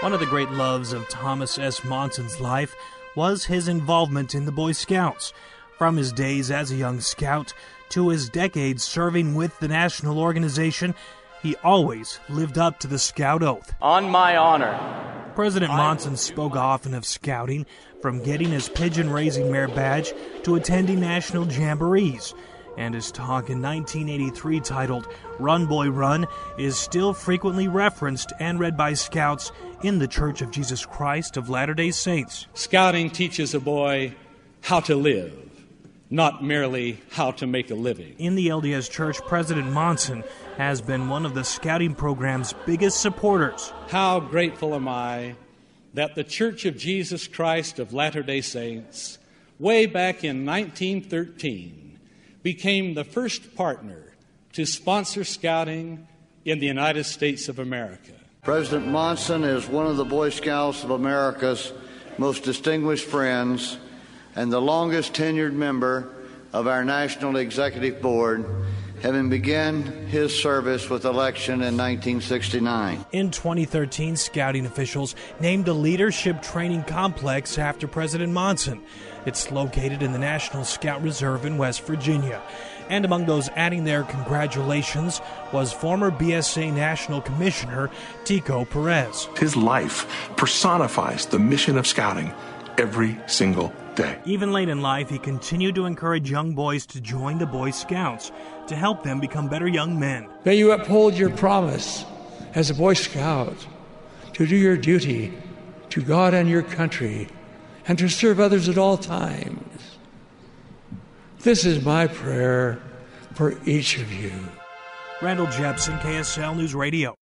One of the great loves of Thomas S. Monson's life was his involvement in the Boy Scouts. From his days as a young scout to his decades serving with the national organization, he always lived up to the scout oath. On my honor. President Monson spoke often of scouting, from getting his pigeon raising mare badge to attending national jamborees. And his talk in 1983 titled Run Boy Run is still frequently referenced and read by scouts in the Church of Jesus Christ of Latter day Saints. Scouting teaches a boy how to live, not merely how to make a living. In the LDS Church, President Monson has been one of the scouting program's biggest supporters. How grateful am I that the Church of Jesus Christ of Latter day Saints, way back in 1913, became the first partner to sponsor scouting in the United States of America. President Monson is one of the Boy Scouts of America's most distinguished friends and the longest tenured member of our National Executive Board, having begun his service with election in 1969. In 2013, scouting officials named a leadership training complex after President Monson. It's located in the National Scout Reserve in West Virginia. And among those adding their congratulations was former BSA National Commissioner Tico Perez. His life personifies the mission of scouting every single day. Even late in life, he continued to encourage young boys to join the Boy Scouts to help them become better young men. May you uphold your promise as a Boy Scout to do your duty to God and your country and to serve others at all times. This is my prayer for each of you. Randall Jeppesen, KSL News Radio.